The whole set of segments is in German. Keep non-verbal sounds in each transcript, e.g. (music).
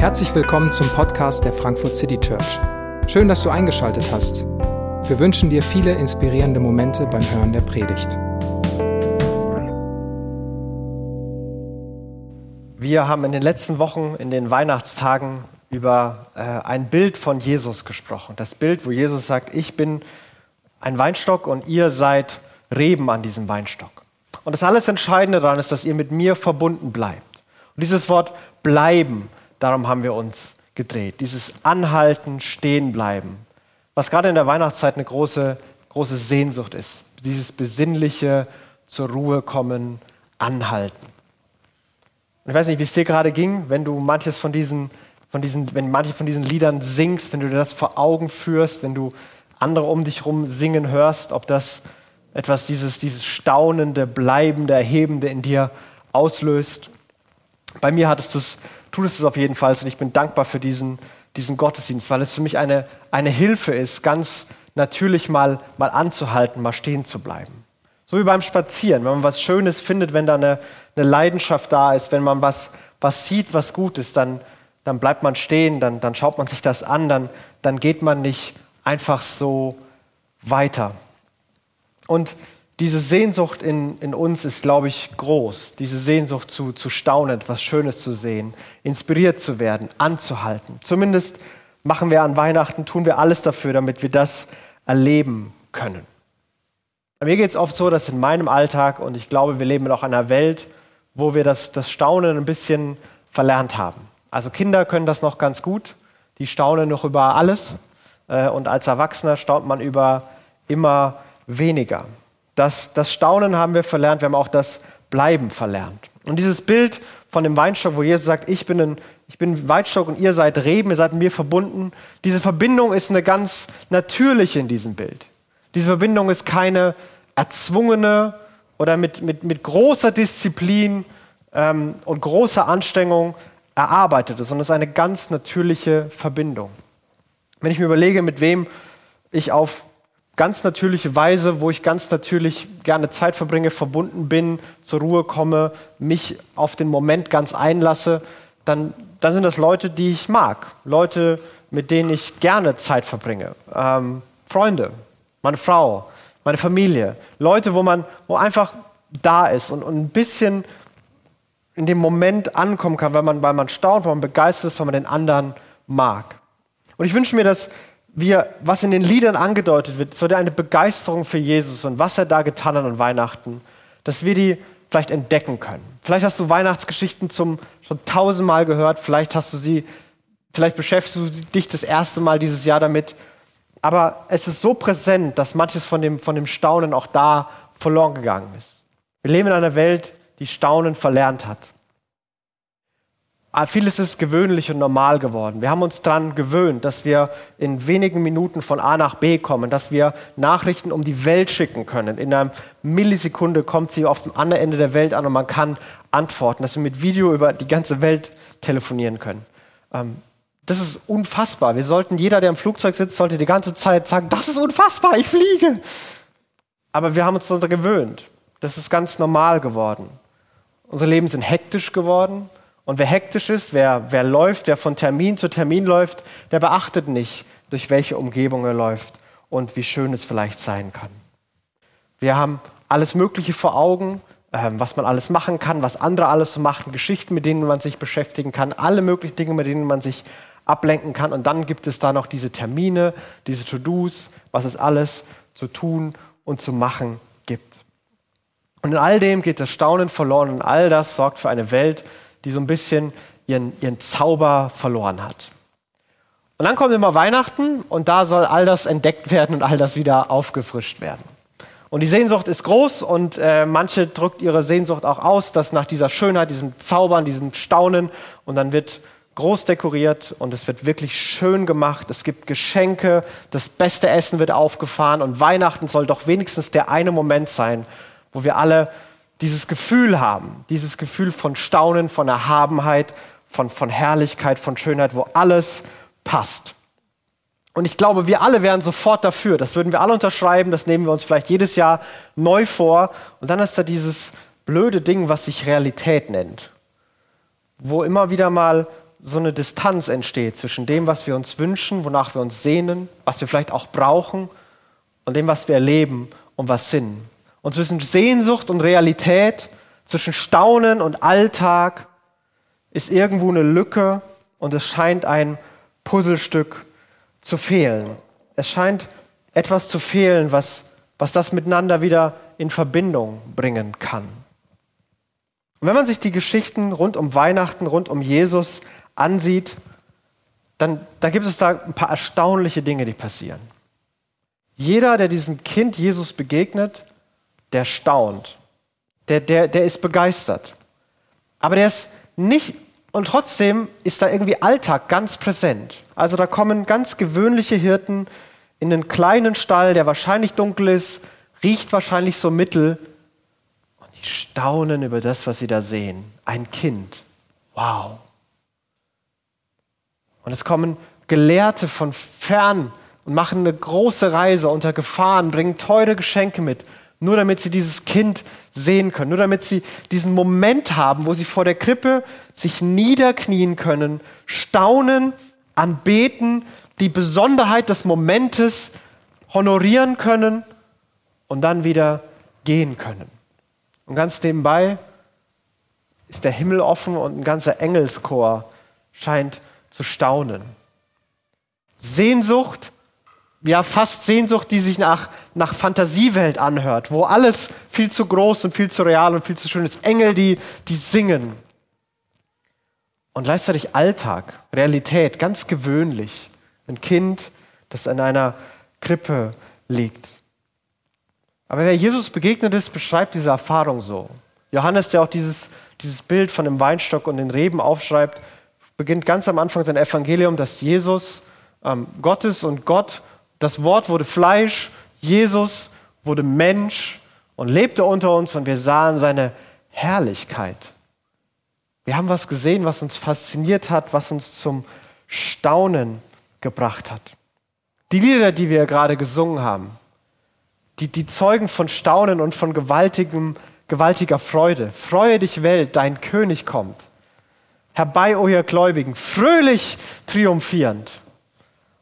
Herzlich willkommen zum Podcast der Frankfurt City Church. Schön, dass du eingeschaltet hast. Wir wünschen dir viele inspirierende Momente beim Hören der Predigt. Wir haben in den letzten Wochen, in den Weihnachtstagen, über äh, ein Bild von Jesus gesprochen. Das Bild, wo Jesus sagt, ich bin ein Weinstock und ihr seid Reben an diesem Weinstock. Und das alles Entscheidende daran ist, dass ihr mit mir verbunden bleibt. Und dieses Wort bleiben Darum haben wir uns gedreht. Dieses Anhalten, Stehenbleiben, was gerade in der Weihnachtszeit eine große, große Sehnsucht ist. Dieses besinnliche, zur Ruhe kommen, anhalten. Und ich weiß nicht, wie es dir gerade ging, wenn du manches von diesen, von diesen, wenn manche von diesen Liedern singst, wenn du dir das vor Augen führst, wenn du andere um dich herum singen hörst, ob das etwas dieses, dieses staunende, bleibende, erhebende in dir auslöst. Bei mir hat es das tut es auf jeden Fall und ich bin dankbar für diesen, diesen Gottesdienst, weil es für mich eine, eine Hilfe ist, ganz natürlich mal, mal anzuhalten, mal stehen zu bleiben. So wie beim Spazieren, wenn man was Schönes findet, wenn da eine, eine Leidenschaft da ist, wenn man was, was sieht, was gut ist, dann, dann bleibt man stehen, dann, dann schaut man sich das an, dann, dann geht man nicht einfach so weiter. Und diese Sehnsucht in, in uns ist, glaube ich, groß. Diese Sehnsucht zu, zu staunen, etwas Schönes zu sehen, inspiriert zu werden, anzuhalten. Zumindest machen wir an Weihnachten, tun wir alles dafür, damit wir das erleben können. Bei mir geht es oft so, dass in meinem Alltag, und ich glaube, wir leben in auch einer Welt, wo wir das, das Staunen ein bisschen verlernt haben. Also Kinder können das noch ganz gut, die staunen noch über alles. Äh, und als Erwachsener staunt man über immer weniger. Das, das Staunen haben wir verlernt, wir haben auch das Bleiben verlernt. Und dieses Bild von dem Weinstock, wo Jesus sagt, ich bin ein ich bin Weinstock und ihr seid Reben, ihr seid mit mir verbunden. Diese Verbindung ist eine ganz natürliche in diesem Bild. Diese Verbindung ist keine erzwungene oder mit, mit, mit großer Disziplin ähm, und großer Anstrengung erarbeitete, sondern es ist eine ganz natürliche Verbindung. Wenn ich mir überlege, mit wem ich auf ganz natürliche Weise, wo ich ganz natürlich gerne Zeit verbringe, verbunden bin, zur Ruhe komme, mich auf den Moment ganz einlasse, dann, dann sind das Leute, die ich mag. Leute, mit denen ich gerne Zeit verbringe. Ähm, Freunde, meine Frau, meine Familie. Leute, wo man wo einfach da ist und, und ein bisschen in dem Moment ankommen kann, weil man, weil man staunt, weil man begeistert ist, weil man den anderen mag. Und ich wünsche mir, dass wir, was in den Liedern angedeutet wird, es wird eine Begeisterung für Jesus und was er da getan hat an Weihnachten, dass wir die vielleicht entdecken können. Vielleicht hast du Weihnachtsgeschichten zum, schon tausendmal gehört, vielleicht hast du sie, vielleicht beschäftigst du dich das erste Mal dieses Jahr damit. Aber es ist so präsent, dass manches von dem, von dem Staunen auch da verloren gegangen ist. Wir leben in einer Welt, die Staunen verlernt hat. Ah, vieles ist gewöhnlich und normal geworden. Wir haben uns daran gewöhnt, dass wir in wenigen Minuten von A nach B kommen, dass wir Nachrichten um die Welt schicken können. In einer Millisekunde kommt sie auf dem anderen Ende der Welt an und man kann antworten, dass wir mit Video über die ganze Welt telefonieren können. Ähm, das ist unfassbar. Wir sollten, jeder, der im Flugzeug sitzt, sollte die ganze Zeit sagen, das ist unfassbar, ich fliege. Aber wir haben uns daran gewöhnt. Das ist ganz normal geworden. Unsere Leben sind hektisch geworden. Und wer hektisch ist, wer, wer läuft, wer von Termin zu Termin läuft, der beachtet nicht, durch welche Umgebung er läuft und wie schön es vielleicht sein kann. Wir haben alles Mögliche vor Augen, äh, was man alles machen kann, was andere alles so machen, Geschichten, mit denen man sich beschäftigen kann, alle möglichen Dinge, mit denen man sich ablenken kann. Und dann gibt es da noch diese Termine, diese To-Dos, was es alles zu tun und zu machen gibt. Und in all dem geht das Staunen verloren und all das sorgt für eine Welt, die so ein bisschen ihren, ihren Zauber verloren hat. Und dann kommt immer Weihnachten und da soll all das entdeckt werden und all das wieder aufgefrischt werden. Und die Sehnsucht ist groß und äh, manche drückt ihre Sehnsucht auch aus, dass nach dieser Schönheit, diesem Zaubern, diesem Staunen und dann wird groß dekoriert und es wird wirklich schön gemacht. Es gibt Geschenke, das beste Essen wird aufgefahren und Weihnachten soll doch wenigstens der eine Moment sein, wo wir alle dieses Gefühl haben, dieses Gefühl von Staunen, von Erhabenheit, von, von Herrlichkeit, von Schönheit, wo alles passt. Und ich glaube, wir alle wären sofort dafür. Das würden wir alle unterschreiben. Das nehmen wir uns vielleicht jedes Jahr neu vor. Und dann ist da dieses blöde Ding, was sich Realität nennt. Wo immer wieder mal so eine Distanz entsteht zwischen dem, was wir uns wünschen, wonach wir uns sehnen, was wir vielleicht auch brauchen und dem, was wir erleben und was sind. Und zwischen Sehnsucht und Realität, zwischen Staunen und Alltag ist irgendwo eine Lücke und es scheint ein Puzzlestück zu fehlen. Es scheint etwas zu fehlen, was, was das miteinander wieder in Verbindung bringen kann. Und wenn man sich die Geschichten rund um Weihnachten, rund um Jesus ansieht, dann da gibt es da ein paar erstaunliche Dinge, die passieren. Jeder, der diesem Kind Jesus begegnet, der staunt, der, der, der ist begeistert. Aber der ist nicht, und trotzdem ist da irgendwie Alltag ganz präsent. Also da kommen ganz gewöhnliche Hirten in einen kleinen Stall, der wahrscheinlich dunkel ist, riecht wahrscheinlich so mittel. Und die staunen über das, was sie da sehen. Ein Kind. Wow. Und es kommen Gelehrte von fern und machen eine große Reise unter Gefahren, bringen teure Geschenke mit, nur damit sie dieses Kind sehen können, nur damit sie diesen Moment haben, wo sie vor der Krippe sich niederknien können, staunen, anbeten, die Besonderheit des Momentes honorieren können und dann wieder gehen können. Und ganz nebenbei ist der Himmel offen und ein ganzer Engelschor scheint zu staunen. Sehnsucht, ja fast Sehnsucht, die sich nach, nach Fantasiewelt anhört, wo alles viel zu groß und viel zu real und viel zu schön ist. Engel, die, die singen. Und gleichzeitig Alltag, Realität, ganz gewöhnlich. Ein Kind, das in einer Krippe liegt. Aber wer Jesus begegnet ist, beschreibt diese Erfahrung so. Johannes, der auch dieses, dieses Bild von dem Weinstock und den Reben aufschreibt, beginnt ganz am Anfang sein Evangelium, dass Jesus ähm, Gott ist und Gott, das Wort wurde Fleisch, Jesus wurde Mensch und lebte unter uns und wir sahen seine Herrlichkeit. Wir haben was gesehen, was uns fasziniert hat, was uns zum Staunen gebracht hat. Die Lieder, die wir gerade gesungen haben, die, die zeugen von Staunen und von gewaltigem, gewaltiger Freude. Freue dich, Welt, dein König kommt. Herbei, o ihr Gläubigen, fröhlich triumphierend.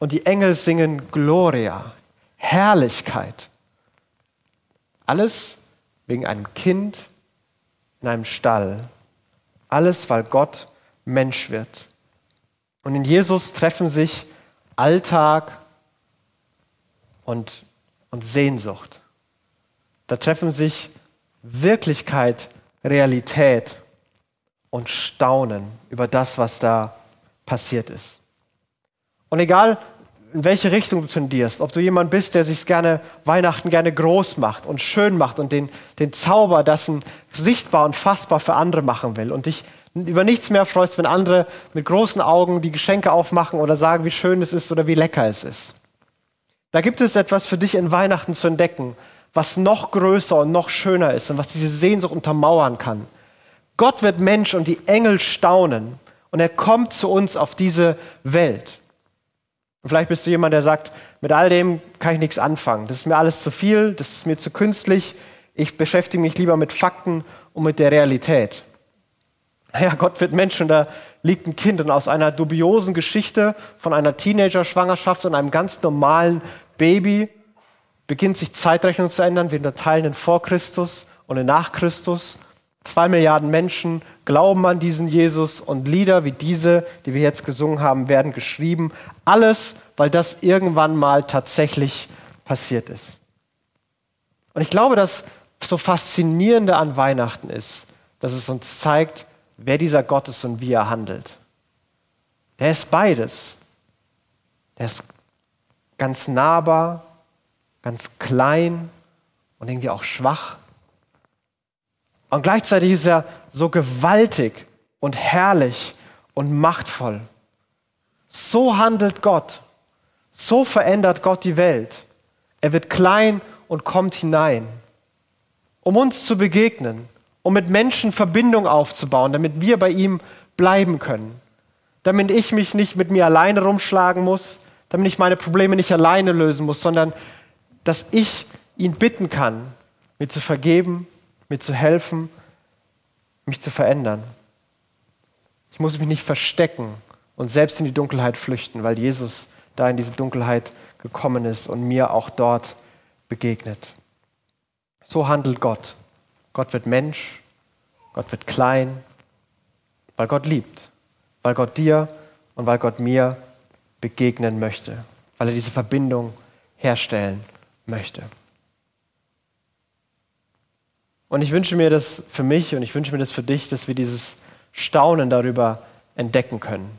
Und die Engel singen Gloria, Herrlichkeit. Alles wegen einem Kind in einem Stall. Alles, weil Gott Mensch wird. Und in Jesus treffen sich Alltag und, und Sehnsucht. Da treffen sich Wirklichkeit, Realität und Staunen über das, was da passiert ist. Und egal, in welche Richtung du tendierst, ob du jemand bist, der sich gerne Weihnachten gerne groß macht und schön macht und den, den Zauber dessen sichtbar und fassbar für andere machen will und dich über nichts mehr freust, wenn andere mit großen Augen die Geschenke aufmachen oder sagen, wie schön es ist oder wie lecker es ist. Da gibt es etwas für dich in Weihnachten zu entdecken, was noch größer und noch schöner ist und was diese Sehnsucht untermauern kann. Gott wird Mensch und die Engel staunen und er kommt zu uns auf diese Welt. Und vielleicht bist du jemand, der sagt, mit all dem kann ich nichts anfangen. Das ist mir alles zu viel, das ist mir zu künstlich. Ich beschäftige mich lieber mit Fakten und mit der Realität. (laughs) Ja, Gott wird Mensch und da liegt ein Kind und aus einer dubiosen Geschichte von einer Teenager-Schwangerschaft und einem ganz normalen Baby beginnt sich Zeitrechnung zu ändern. Wir unterteilen in vor Christus und in nach Christus. Zwei Milliarden Menschen glauben an diesen Jesus und Lieder wie diese, die wir jetzt gesungen haben, werden geschrieben. Alles, weil das irgendwann mal tatsächlich passiert ist. Und ich glaube, dass so faszinierende an Weihnachten ist, dass es uns zeigt, wer dieser Gott ist und wie er handelt. Der ist beides. Der ist ganz nahbar, ganz klein und irgendwie auch schwach. Und gleichzeitig ist er so gewaltig und herrlich und machtvoll. So handelt Gott. So verändert Gott die Welt. Er wird klein und kommt hinein, um uns zu begegnen, um mit Menschen Verbindung aufzubauen, damit wir bei ihm bleiben können. Damit ich mich nicht mit mir alleine rumschlagen muss, damit ich meine Probleme nicht alleine lösen muss, sondern dass ich ihn bitten kann, mir zu vergeben mir zu helfen, mich zu verändern. Ich muss mich nicht verstecken und selbst in die Dunkelheit flüchten, weil Jesus da in diese Dunkelheit gekommen ist und mir auch dort begegnet. So handelt Gott. Gott wird Mensch, Gott wird klein, weil Gott liebt, weil Gott dir und weil Gott mir begegnen möchte, weil er diese Verbindung herstellen möchte. Und ich wünsche mir das für mich und ich wünsche mir das für dich, dass wir dieses Staunen darüber entdecken können.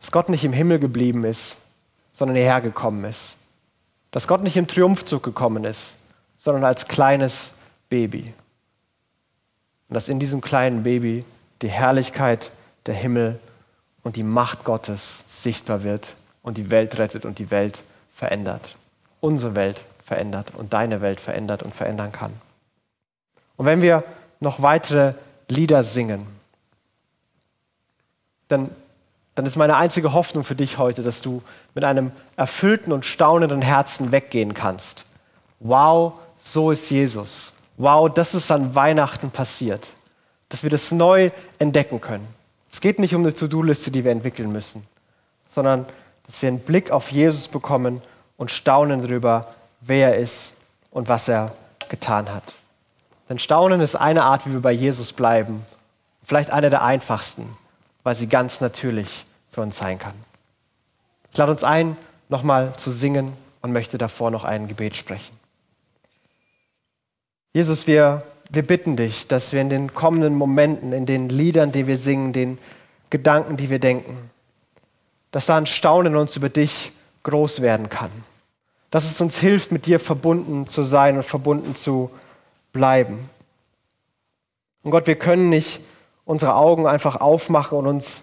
Dass Gott nicht im Himmel geblieben ist, sondern hierher gekommen ist. Dass Gott nicht im Triumphzug gekommen ist, sondern als kleines Baby. Und dass in diesem kleinen Baby die Herrlichkeit der Himmel und die Macht Gottes sichtbar wird und die Welt rettet und die Welt verändert. Unsere Welt verändert und deine Welt verändert und verändern kann. Und wenn wir noch weitere Lieder singen, dann, dann ist meine einzige Hoffnung für dich heute, dass du mit einem erfüllten und staunenden Herzen weggehen kannst. Wow, so ist Jesus. Wow, das ist an Weihnachten passiert. Dass wir das neu entdecken können. Es geht nicht um eine To-Do-Liste, die wir entwickeln müssen, sondern dass wir einen Blick auf Jesus bekommen und staunen darüber, wer er ist und was er getan hat. Denn Staunen ist eine Art, wie wir bei Jesus bleiben. Vielleicht eine der einfachsten, weil sie ganz natürlich für uns sein kann. Ich lade uns ein, nochmal zu singen und möchte davor noch ein Gebet sprechen. Jesus, wir, wir bitten dich, dass wir in den kommenden Momenten, in den Liedern, die wir singen, den Gedanken, die wir denken, dass da ein Staunen in uns über dich groß werden kann. Dass es uns hilft, mit dir verbunden zu sein und verbunden zu bleiben. Und Gott, wir können nicht unsere Augen einfach aufmachen und uns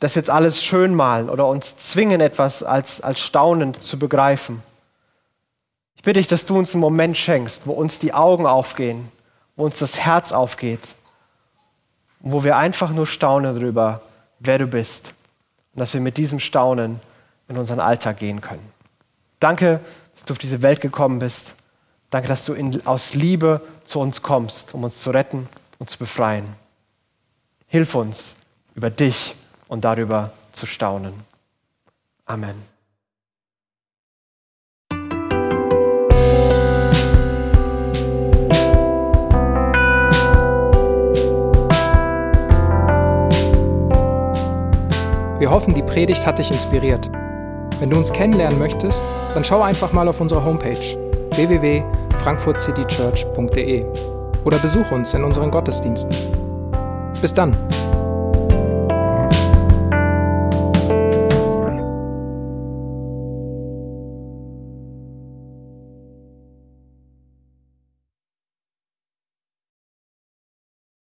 das jetzt alles schön malen oder uns zwingen, etwas als, als staunend zu begreifen. Ich bitte dich, dass du uns einen Moment schenkst, wo uns die Augen aufgehen, wo uns das Herz aufgeht, wo wir einfach nur staunen darüber, wer du bist und dass wir mit diesem Staunen in unseren Alltag gehen können. Danke, dass du auf diese Welt gekommen bist. Danke, dass du in, aus Liebe zu uns kommst, um uns zu retten und zu befreien. Hilf uns, über dich und darüber zu staunen. Amen. Wir hoffen, die Predigt hat dich inspiriert. Wenn du uns kennenlernen möchtest, dann schau einfach mal auf unsere Homepage www.frankfurtcitychurch.de oder besuch uns in unseren Gottesdiensten. Bis dann!